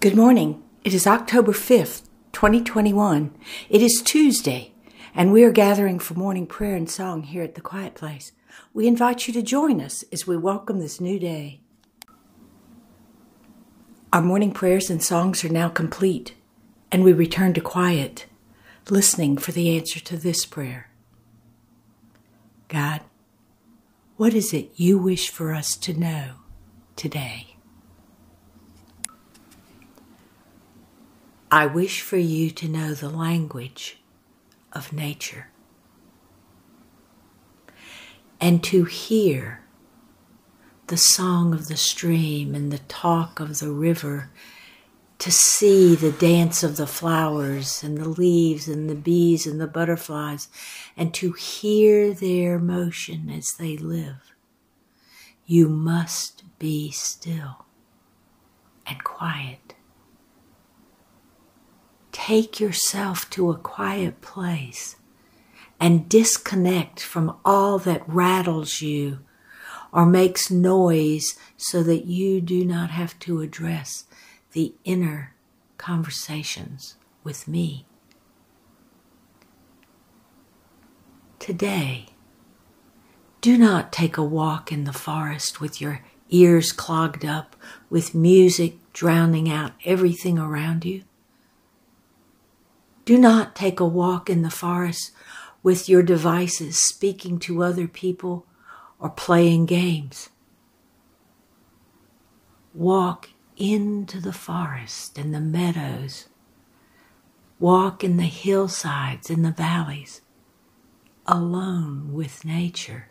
Good morning. It is October 5th, 2021. It is Tuesday, and we are gathering for morning prayer and song here at the Quiet Place. We invite you to join us as we welcome this new day. Our morning prayers and songs are now complete, and we return to quiet, listening for the answer to this prayer God, what is it you wish for us to know today? I wish for you to know the language of nature and to hear the song of the stream and the talk of the river, to see the dance of the flowers and the leaves and the bees and the butterflies, and to hear their motion as they live. You must be still and quiet take yourself to a quiet place and disconnect from all that rattles you or makes noise so that you do not have to address the inner conversations with me. Today, do not take a walk in the forest with your ears clogged up with music drowning out everything around you. Do not take a walk in the forest with your devices speaking to other people or playing games. Walk into the forest and the meadows. Walk in the hillsides and the valleys, alone with nature.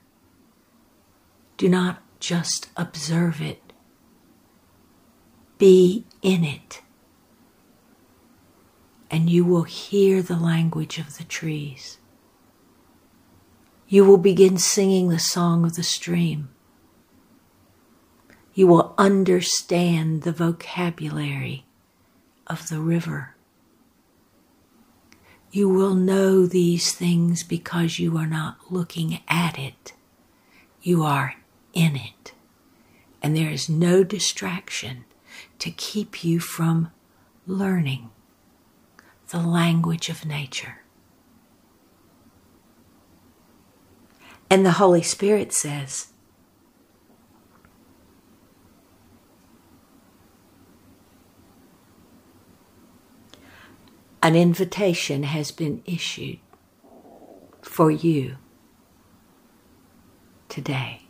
Do not just observe it, be in it and you will hear the language of the trees. You will begin singing the song of the stream. You will understand the vocabulary of the river. You will know these things because you are not looking at it. You are in it. And there is no distraction to keep you from learning the language of nature. And the Holy Spirit says, An invitation has been issued for you today.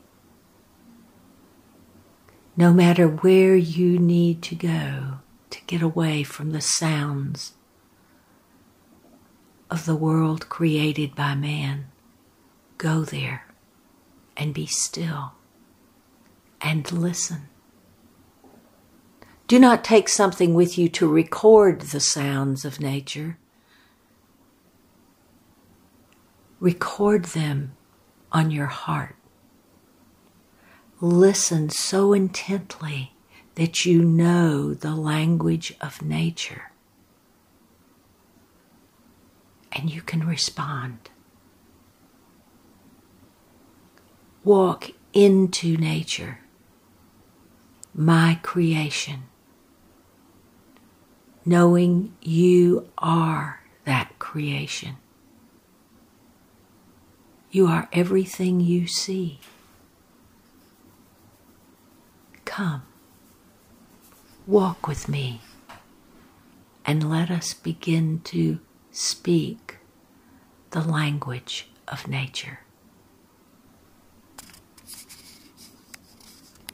No matter where you need to go to get away from the sounds of the world created by man. Go there and be still and listen. Do not take something with you to record the sounds of nature. Record them on your heart. Listen so intently that you know the language of nature and you can respond. Walk into nature, my creation, knowing you are that creation. You are everything you see. Come, walk with me, and let us begin to speak the language of nature.